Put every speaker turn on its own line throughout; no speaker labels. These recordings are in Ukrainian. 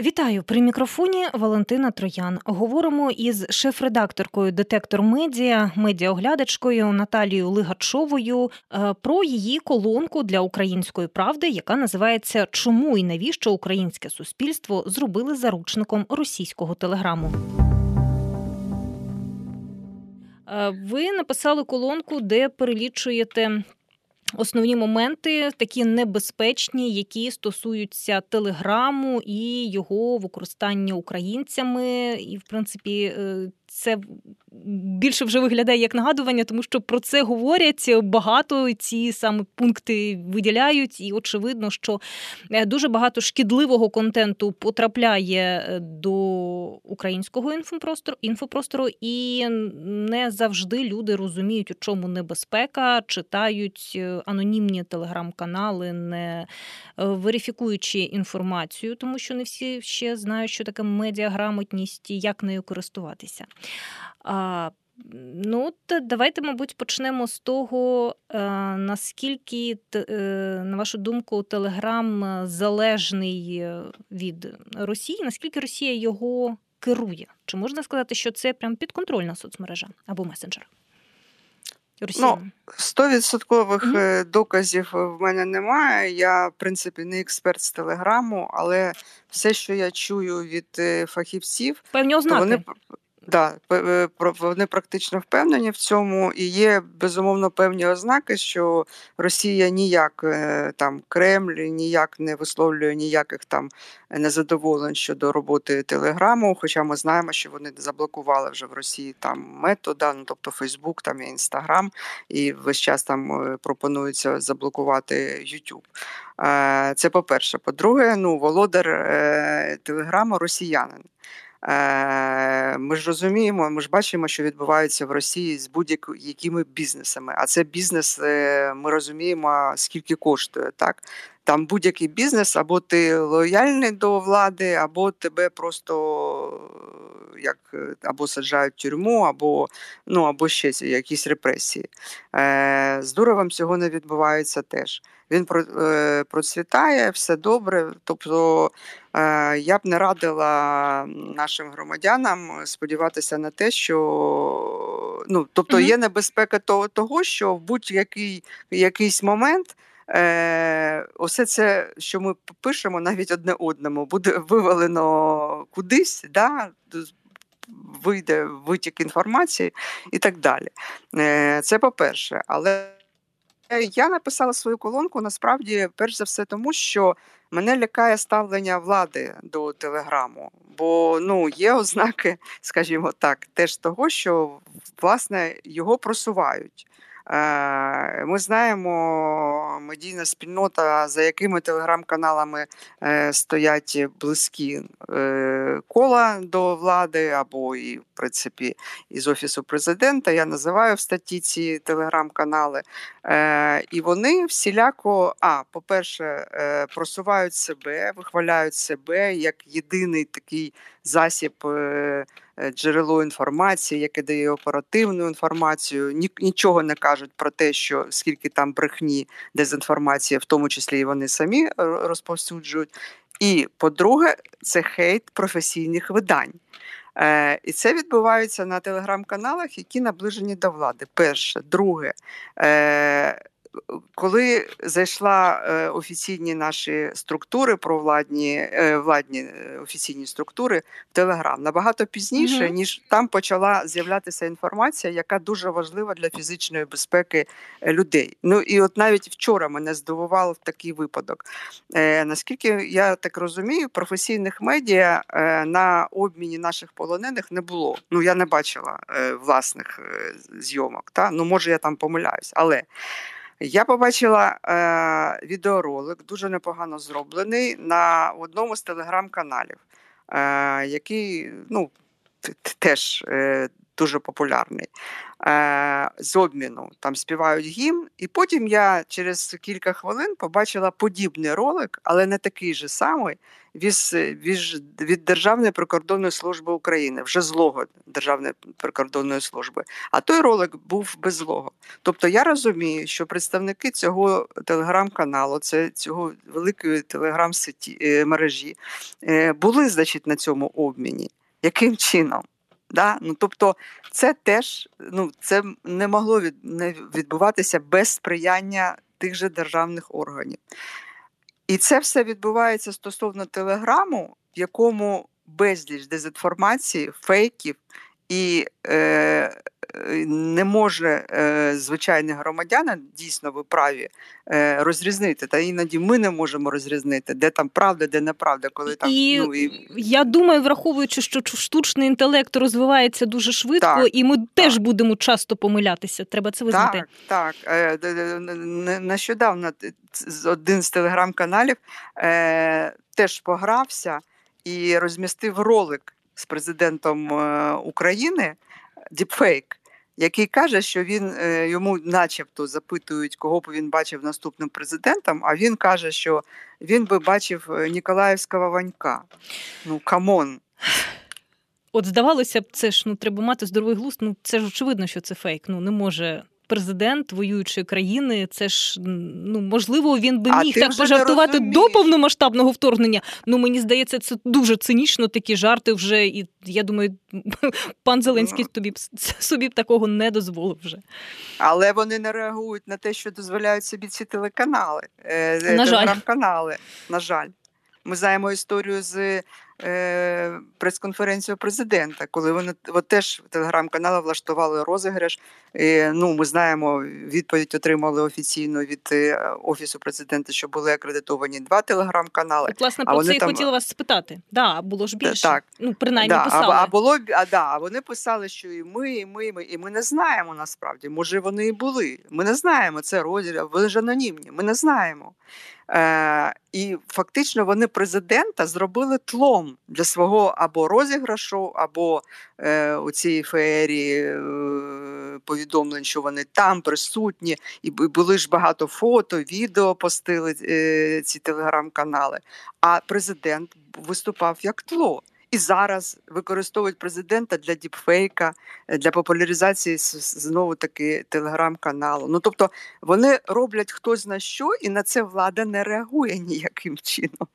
Вітаю при мікрофоні Валентина Троян. Говоримо із шеф-редакторкою Детектор Медіа, медіаоглядачкою Наталією Лигачовою е, про її колонку для української правди, яка називається Чому і навіщо українське суспільство зробили заручником російського телеграму. Е, ви написали колонку, де перелічуєте Основні моменти такі небезпечні, які стосуються телеграму і його використання українцями, і в принципі е, це більше вже виглядає як нагадування, тому що про це говорять багато. Ці саме пункти виділяють, і очевидно, що е, дуже багато шкідливого контенту потрапляє е, до українського інфопростору інфопростору, і не завжди люди розуміють, у чому небезпека, читають е, анонімні телеграм-канали, не верифікуючи інформацію, тому що не всі ще знають, що таке медіаграмотність і як нею користуватися. А, Ну, то давайте, мабуть, почнемо з того, е, наскільки, е, на вашу думку, Телеграм залежний від Росії, наскільки Росія його керує? Чи можна сказати, що це прям підконтрольна соцмережа або месенджер?
Ну, стовідсоткових mm-hmm. доказів в мене немає. Я, в принципі, не експерт з телеграму, але все, що я чую від фахівців,
певні ознаки.
вони Да, е, вони практично впевнені в цьому, і є безумовно певні ознаки, що Росія ніяк е, там Кремль ніяк не висловлює ніяких там незадоволень щодо роботи Телеграму. Хоча ми знаємо, що вони заблокували вже в Росії там метода, ну тобто Фейсбук, там і Інстаграм, і весь час там е, пропонується заблокувати Ютуб. Це по-перше. По-друге, ну володар Телеграму росіянин. Е, ми ж розуміємо, ми ж бачимо, що відбувається в Росії з будь-якими бізнесами. А це бізнес, е, ми розуміємо, скільки коштує. так? Там будь-який бізнес, або ти лояльний до влади, або тебе просто як або саджають в тюрму, або ну, або ще якісь репресії. Е, З Дуровим цього не відбувається теж. Він процвітає, все добре. Тобто Е, я б не радила нашим громадянам сподіватися на те, що ну тобто є небезпека того, того що в будь-який якийсь момент. Е, Усе це, що ми пишемо навіть одне одному, буде вивалено кудись, да, вийде витік інформації і так далі. Е, Це по-перше, але я написала свою колонку насправді, перш за все, тому що Мене лякає ставлення влади до телеграму, бо ну є ознаки, скажімо так, теж того, що власне його просувають. Е, ми знаємо медійна спільнота, за якими телеграм-каналами е, стоять близькі е, кола до влади, або і в принципі із офісу президента. Я називаю в статті ці телеграм-канали. І вони всіляко, а по-перше, просувають себе, вихваляють себе як єдиний такий засіб. Е, джерело інформації, яке дає оперативну інформацію. Нічого не кажуть про те, що скільки там брехні, дезінформації, в тому числі і вони самі розповсюджують. І по-друге, це хейт професійних видань. Е, І це відбувається на телеграм-каналах, які наближені до влади. Перше, друге. Е, коли зайшла е, офіційні наші структури, провладні е, владні е, офіційні структури в Телеграм набагато пізніше, mm-hmm. ніж там почала з'являтися інформація, яка дуже важлива для фізичної безпеки людей. Ну і от навіть вчора мене здивував такий випадок. Наскільки я так розумію, професійних медіа на обміні наших полонених не було. Ну я не бачила власних зйомок. Та ну може я там помиляюсь, але. Я побачила е, відеоролик, дуже непогано зроблений на одному з телеграм-каналів, е, який ну, теж е, дуже популярний. Е, з обміну там співають гімн, і потім я через кілька хвилин побачила подібний ролик, але не такий же самий від, від, Державної прикордонної служби України, вже злого Державної прикордонної служби. А той ролик був без злого. Тобто я розумію, що представники цього телеграм-каналу, це цього великої телеграм-мережі, е, були, значить, на цьому обміні. Яким чином? Да? Ну, Тобто, це теж ну, це не могло від, не відбуватися без сприяння тих же державних органів. І це все відбувається стосовно телеграму, в якому безліч дезінформації, фейків і е, не може е, звичайний громадянин, дійсно ви праві, е, розрізнити. Та іноді ми не можемо розрізнити, де там правда, де неправда. Коли там
і,
ну, і...
я думаю, враховуючи, що штучний інтелект розвивається дуже швидко, так, і ми так. теж будемо часто помилятися. Треба це визнати.
Так, так. Нещодавно один з телеграм-каналів теж погрався і розмістив ролик з президентом е, України Діпфейк, який каже, що він е, йому, начебто, запитують, кого б він бачив наступним президентом. А він каже, що він би бачив е, Ніколаївського Ванька. Ну come on.
От здавалося б, це ж ну треба мати здоровий глузд. Ну це ж очевидно, що це фейк. Ну не може президент воюючої країни. Це ж ну можливо, він би міг так пожартувати до повномасштабного вторгнення. Ну мені здається, це дуже цинічно. Такі жарти вже, і я думаю, пан Зеленський тобі собі б такого не дозволив вже.
Але вони не реагують на те, що дозволяють собі ці телеканали, е, на телеграм-канали. На жаль, ми знаємо історію з е, прес-конференцію президента, коли вони от теж телеграм-канали влаштували розіграш. І, Ну, ми знаємо, відповідь отримали офіційно від е, офісу президента, що були акредитовані два телеграм-канали.
От, власне, про це і там... хотіла вас спитати. Да, було ж більше. Так. Ну, принаймні
да,
писали.
А, а було а, да, вони писали, що і ми, і ми, і ми, і ми не знаємо насправді. Може, вони і були. Ми не знаємо. Це розіграш, вони ж анонімні. Ми не знаємо. Е, І фактично вони президента зробили тлом для свого або розіграшу, або е, у цій феєрії е, повідомлень, що вони там присутні, і були ж багато фото, відео постили е, ці телеграм-канали. А президент виступав як тло і зараз використовують президента для діпфейка, е, для популяризації знову таки телеграм-каналу. Ну тобто вони роблять хтось на що, і на це влада не реагує ніяким чином.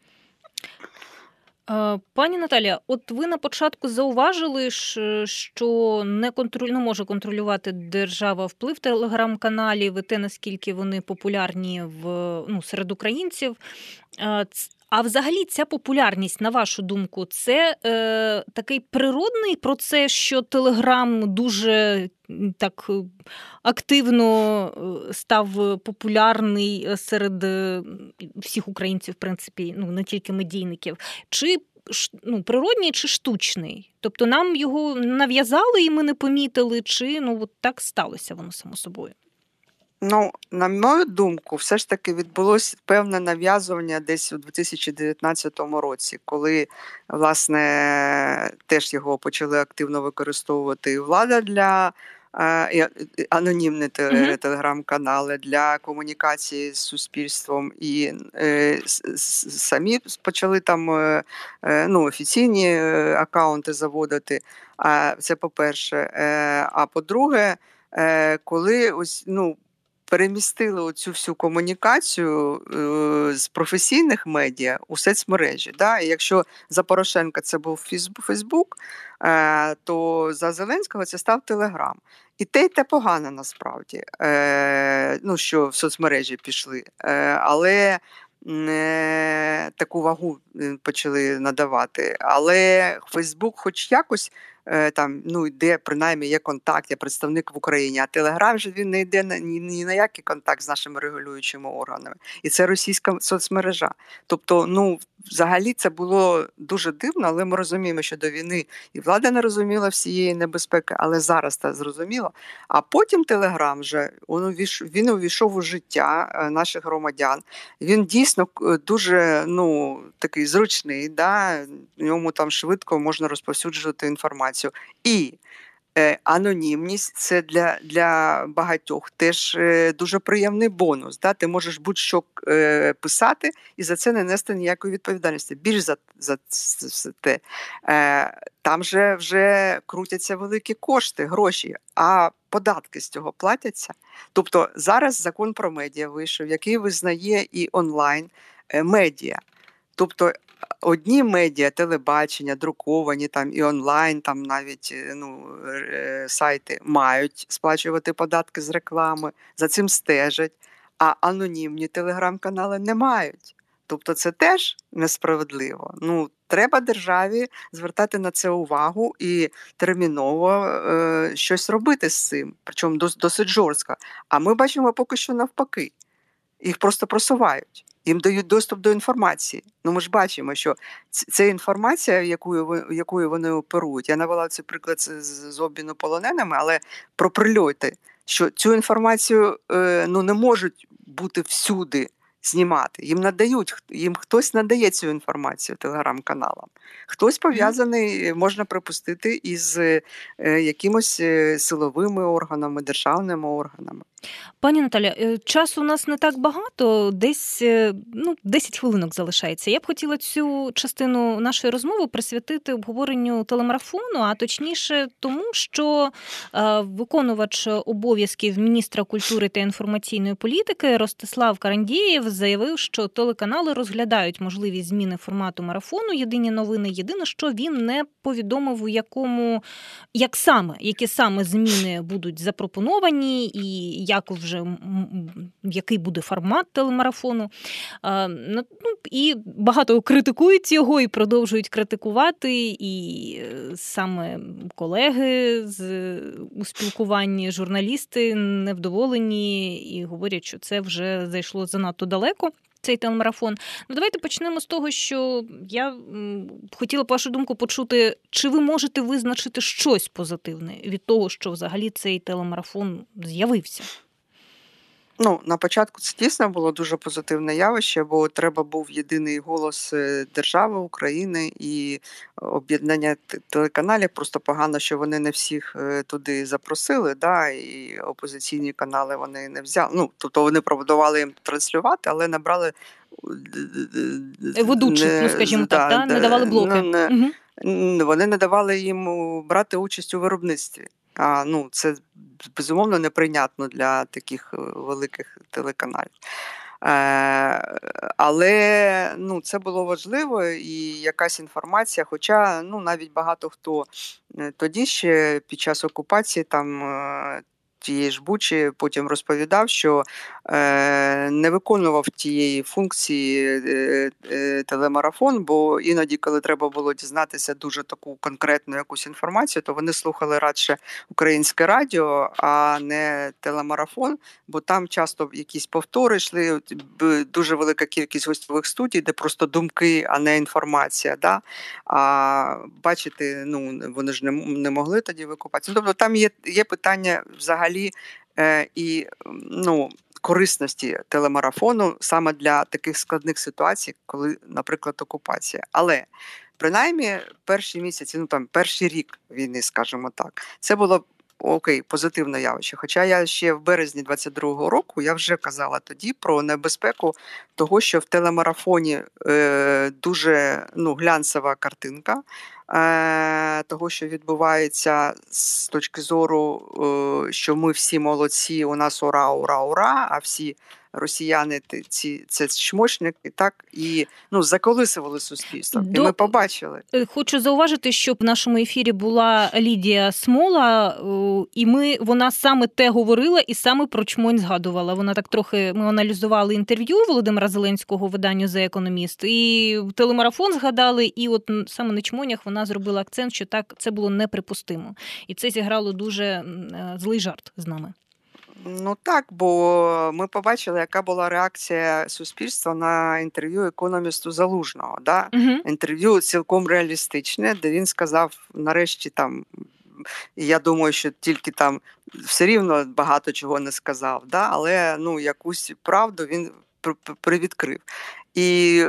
Е, пані Наталія, от ви на початку зауважили, що не контроль... не може контролювати держава вплив телеграм-каналів і те, наскільки вони популярні в ну, серед українців. Е, а взагалі ця популярність, на вашу думку, це е, такий природний процес, що Телеграм дуже так активно е, став популярний серед е, всіх українців, в принципі, ну не тільки медійників, чи ну, природній чи штучний? Тобто нам його нав'язали і ми не помітили, чи ну от так сталося воно само собою?
Ну, на мою думку, все ж таки відбулося певне нав'язування десь у 2019 році, коли власне теж його почали активно використовувати влада для е, анонімні телеграм-канали для комунікації з суспільством, і е, самі почали там е, ну, офіційні акаунти заводити. Це по-перше. А по-друге, коли ось ну перемістили оцю всю комунікацію е, з професійних медіа у соцмережі. Да? І якщо за Порошенка це був Фейсбук, е, то за Зеленського це став Телеграм. І те, і те погано насправді, е, ну що в соцмережі пішли. Але таку вагу почали надавати. Але Фейсбук, хоч якось Е, там ну йде принаймні є контакт, є представник в Україні. А Телеграм же він не йде на ні, ні на який контакт з нашими регулюючими органами, і це російська соцмережа. Тобто, ну взагалі це було дуже дивно, але ми розуміємо, що до війни і влада не розуміла всієї небезпеки, але зараз це зрозуміло. А потім Телеграм вже він увійшов у життя е, наших громадян. Він дійсно е, дуже ну такий зручний. да, ньому там швидко можна розповсюджувати інформацію інформацію. І Е, анонімність це для для багатьох теж е, дуже приємний бонус. Да? Ти можеш будь-що е, писати і за це не нести ніякої відповідальності. Більш за за це те. Там же вже крутяться великі кошти, гроші, а податки з цього платяться. Тобто зараз закон про медіа вийшов, який визнає і онлайн медіа. Тобто одні медіа, телебачення, друковані там і онлайн, там навіть е, ну, е, сайти мають сплачувати податки з реклами, за цим стежать, а анонімні телеграм-канали не мають. Тобто це теж несправедливо. Ну, Треба державі звертати на це увагу і терміново е, щось робити з цим, причому досить жорстко. А ми бачимо поки що навпаки. Їх просто просувають їм дають доступ до інформації. Ну ми ж бачимо, що це інформація, якою якою вони оперують. Я навела цей приклад з, з обміну полоненими, але про прильоти, що цю інформацію е, ну не можуть бути всюди знімати. Їм надають, їм хтось надає цю інформацію телеграм-каналам. Хтось пов'язаний, можна припустити, із е, якимось е, силовими органами, державними органами.
Пані Наталя, е, часу у нас не так багато, десь ну, 10 хвилинок залишається. Я б хотіла цю частину нашої розмови присвятити обговоренню телемарафону, а точніше, тому що виконувач обов'язків міністра культури та інформаційної політики Ростислав Карандієв заявив, що телеканали розглядають можливість зміни формату марафону. Єдині новини. Єдине, що він не повідомив, у якому як саме які саме зміни будуть запропоновані, і як вже який буде формат телемарафону. Ну, І багато критикують його і продовжують критикувати. І е, саме колеги з у спілкуванні журналісти невдоволені і говорять, що це вже зайшло занадто далеко. Цей телемарафон. Ну, давайте почнемо з того, що я хотіла б вашу думку почути, чи ви можете визначити щось позитивне від того, що взагалі цей телемарафон з'явився?
Ну, на початку це дійсно було дуже позитивне явище, бо треба був єдиний голос е, держави України і об'єднання телеканалів. Просто погано, що вони не всіх е, туди запросили. да, І опозиційні канали вони не взяли. Ну, тобто вони пробудували їм транслювати, але набрали
ведучих, ну скажімо так, да, не давали блоки. Ну, не,
угу. Вони не давали їм брати участь у виробництві. А ну це безумовно неприйнятно для таких е, великих телеканалів. Е, Але ну, це було важливо і якась інформація. Хоча ну, навіть багато хто е, тоді ще під час окупації там тієї ж Бучі потім розповідав, що е, не виконував тієї функції е, е, телемарафон, бо іноді, коли треба було дізнатися дуже таку конкретну якусь інформацію, то вони слухали радше українське радіо, а не телемарафон, бо там часто якісь повтори йшли, дуже велика кількість гостьових студій, де просто думки, а не інформація. Да? А бачити, ну вони ж не, не могли тоді викупатися. Ну, тобто там є, є питання взагалі взагалі е, і ну, корисності телемарафону саме для таких складних ситуацій, коли, наприклад, окупація. Але принаймні перші місяці, ну там перший рік війни, скажімо так, це було. Окей, позитивне явище. Хоча я ще в березні 22-го року я вже казала тоді про небезпеку того, що в телемарафоні е, дуже ну, глянцева картинка, Е, того, що відбувається з точки зору, е, що ми всі молодці, у нас ура, ура, ура, а всі росіяни ці це чмошники, так і ну заколисували суспільство. До... І ми побачили.
Е, хочу зауважити, що в нашому ефірі була Лідія Смола, і ми вона саме те говорила і саме про чмонь згадувала. Вона так трохи ми аналізували інтерв'ю Володимира Зеленського виданню за економіст, і телемарафон згадали. І от саме на чмонях вона зробила акцент, що так це було неприпустимо, і це зіграло дуже е, злий жарт з нами.
Ну так, бо ми побачили, яка була реакція суспільства на інтерв'ю економісту Залужного. Да? Угу. Інтерв'ю цілком реалістичне, де він сказав, нарешті там. Я думаю, що тільки там все рівно багато чого не сказав, да? але ну, якусь правду він привідкрив. І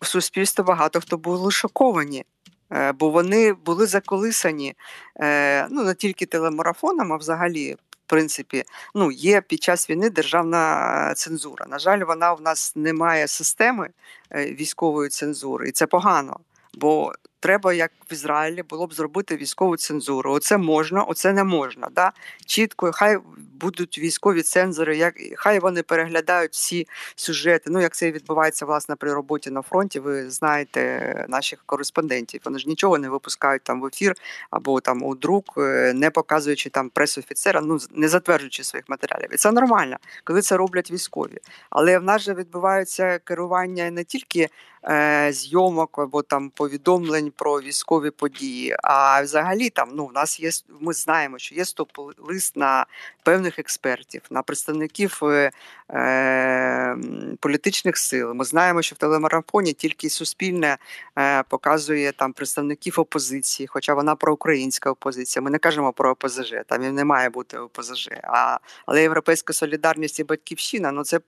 в суспільстві багато хто були шоковані Е, бо вони були заколисані е, ну, не тільки телемарафоном, а взагалі. Принципі, ну є під час війни державна цензура. На жаль, вона в нас не має системи е, військової цензури, і це погано. Бо треба, як в Ізраїлі, було б зробити військову цензуру. Оце можна, оце не можна. Да? Чітко, хай будуть військові цензори, як хай вони переглядають всі сюжети. Ну як це відбувається власне при роботі на фронті. Ви знаєте наших кореспондентів. Вони ж нічого не випускають там в ефір або там у друк, е, не показуючи там прес-офіцера, ну не затверджуючи своїх матеріалів. І це нормально, коли це роблять військові. Але в нас же відбувається керування не тільки е, зйомок або там повідомлень про військові події. А взагалі там ну в нас є ми знаємо, що є стоп-лист на певних експертів, на представників е, е, політичних сил. Ми знаємо, що в телемарафоні тільки суспільне е, показує там представників опозиції, хоча вона проукраїнська опозиція. Ми не кажемо про ОПЗЖ, там і не має бути ОПЗЖ. А але європейська солідарність і батьківщина ну це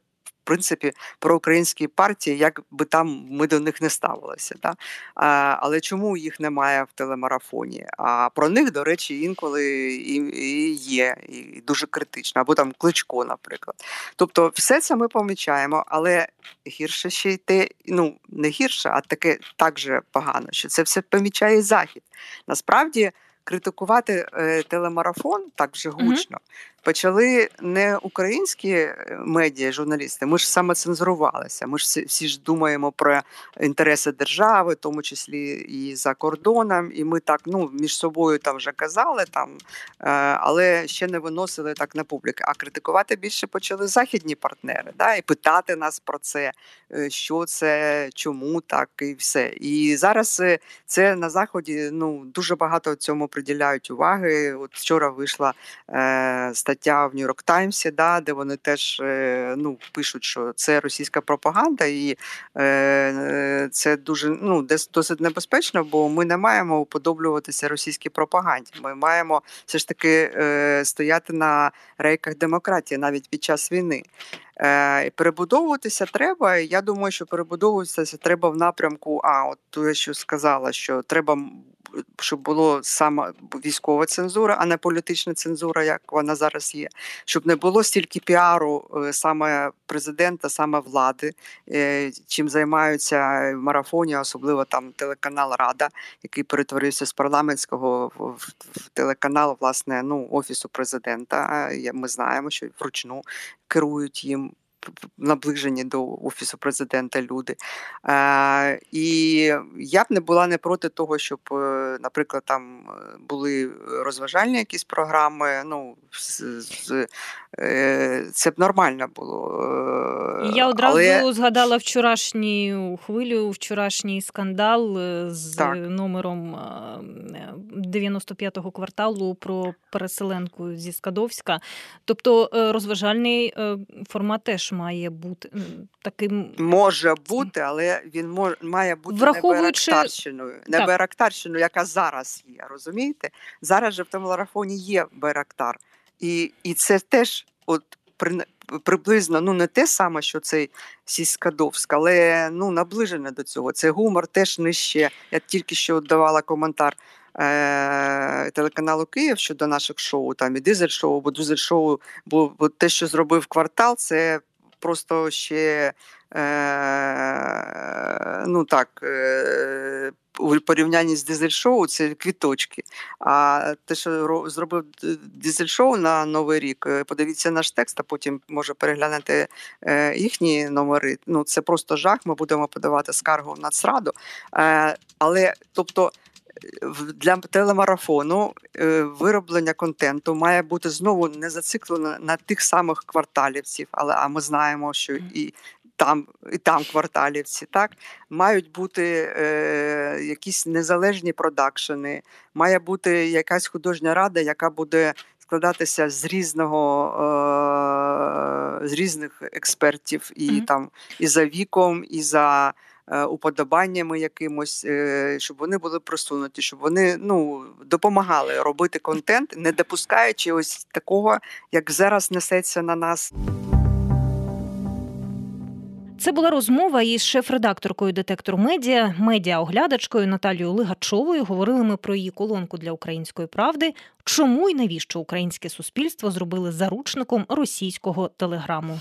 принципі проукраїнські партії, як би там ми до них не ставилися. Да? А, Але чому їх немає в телемарафоні? А про них, до речі, інколи і, і є, і дуже критично, або там кличко, наприклад. Тобто, все це ми помічаємо, але гірше ще й те, ну не гірше, а таке так же погано, що це все помічає захід. Насправді критикувати е, телемарафон так вже гучно. Угу почали не українські е, медіа, журналісти. Ми ж саме цензурувалися. Ми ж всі, ж думаємо про інтереси держави, в тому числі і за кордоном. І ми так ну між собою там вже казали там, е, але ще не виносили так на публіку. А критикувати більше почали західні партнери, да, і питати нас про це, е, що це, чому так, і все. І зараз це на заході ну дуже багато цьому приділяють уваги. От вчора вийшла е, стаття в Нью-Йорк Таймсі, да, де вони теж е, ну, пишуть, що це російська пропаганда, і е, це дуже ну, досить небезпечно, бо ми не маємо уподоблюватися російській пропаганді. Ми маємо все ж таки е, стояти на рейках демократії навіть під час війни. Е, Перебудовуватися треба. Я думаю, що перебудовуватися треба в напрямку. А от я що сказала, що треба щоб було саме військова цензура, а не політична цензура, як вона зараз є. Щоб не було стільки піару е, саме президента, саме влади, е, чим займаються в марафоні, особливо там телеканал Рада, який перетворився з парламентського в телеканал власне ну офісу президента. Ми знаємо, що вручну керують їм наближені до офісу президента люди. І я б не була не проти того, щоб, е, наприклад, там е, були розважальні якісь програми. Ну з, з, е, це б нормально було.
Я одразу Але... згадала вчорашню хвилю, вчорашній скандал з так. номером 95-го кварталу про переселенку зі Скадовська. Тобто розважальний формат теж має бути таким.
Може бути, але він мож, має бути Враховуючи... не Байрактарщиною, яка зараз є. Розумієте? Зараз же в тому марафоні є Байрактар. І і це теж от при, приблизно ну не те саме, що цей Сіскадовськ, але ну наближене до цього. Це гумор теж нижче. Я тільки що давала коментар. Е, телеканалу Київ щодо наших шоу, там і дизель шоу, бо дизель шоу, бо, бо те, що зробив квартал, це просто ще е, ну так, е, у порівнянні з дизель-шоу це квіточки. А те, що зробив дизель-шоу на Новий рік, е, подивіться наш текст, а потім може переглянути е, їхні номери. Ну це просто жах. Ми будемо подавати скаргу в Нацраду. Е, але тобто для телемарафону е, вироблення контенту має бути знову не зациклено на тих самих кварталівців, але а ми знаємо, що і. Там і там кварталівці, так мають бути е, якісь незалежні продакшени, має бути якась художня рада, яка буде складатися з різного е, з різних експертів, і mm-hmm. там і за віком, і за уподобаннями якимось, е, щоб вони були просунуті, щоб вони ну допомагали робити контент, не допускаючи ось такого, як зараз несеться на нас.
Це була розмова із шеф-редакторкою детектору медіа, медіаоглядачкою Наталією Лигачовою. Говорили ми про її колонку для української правди. Чому і навіщо українське суспільство зробили заручником російського телеграму?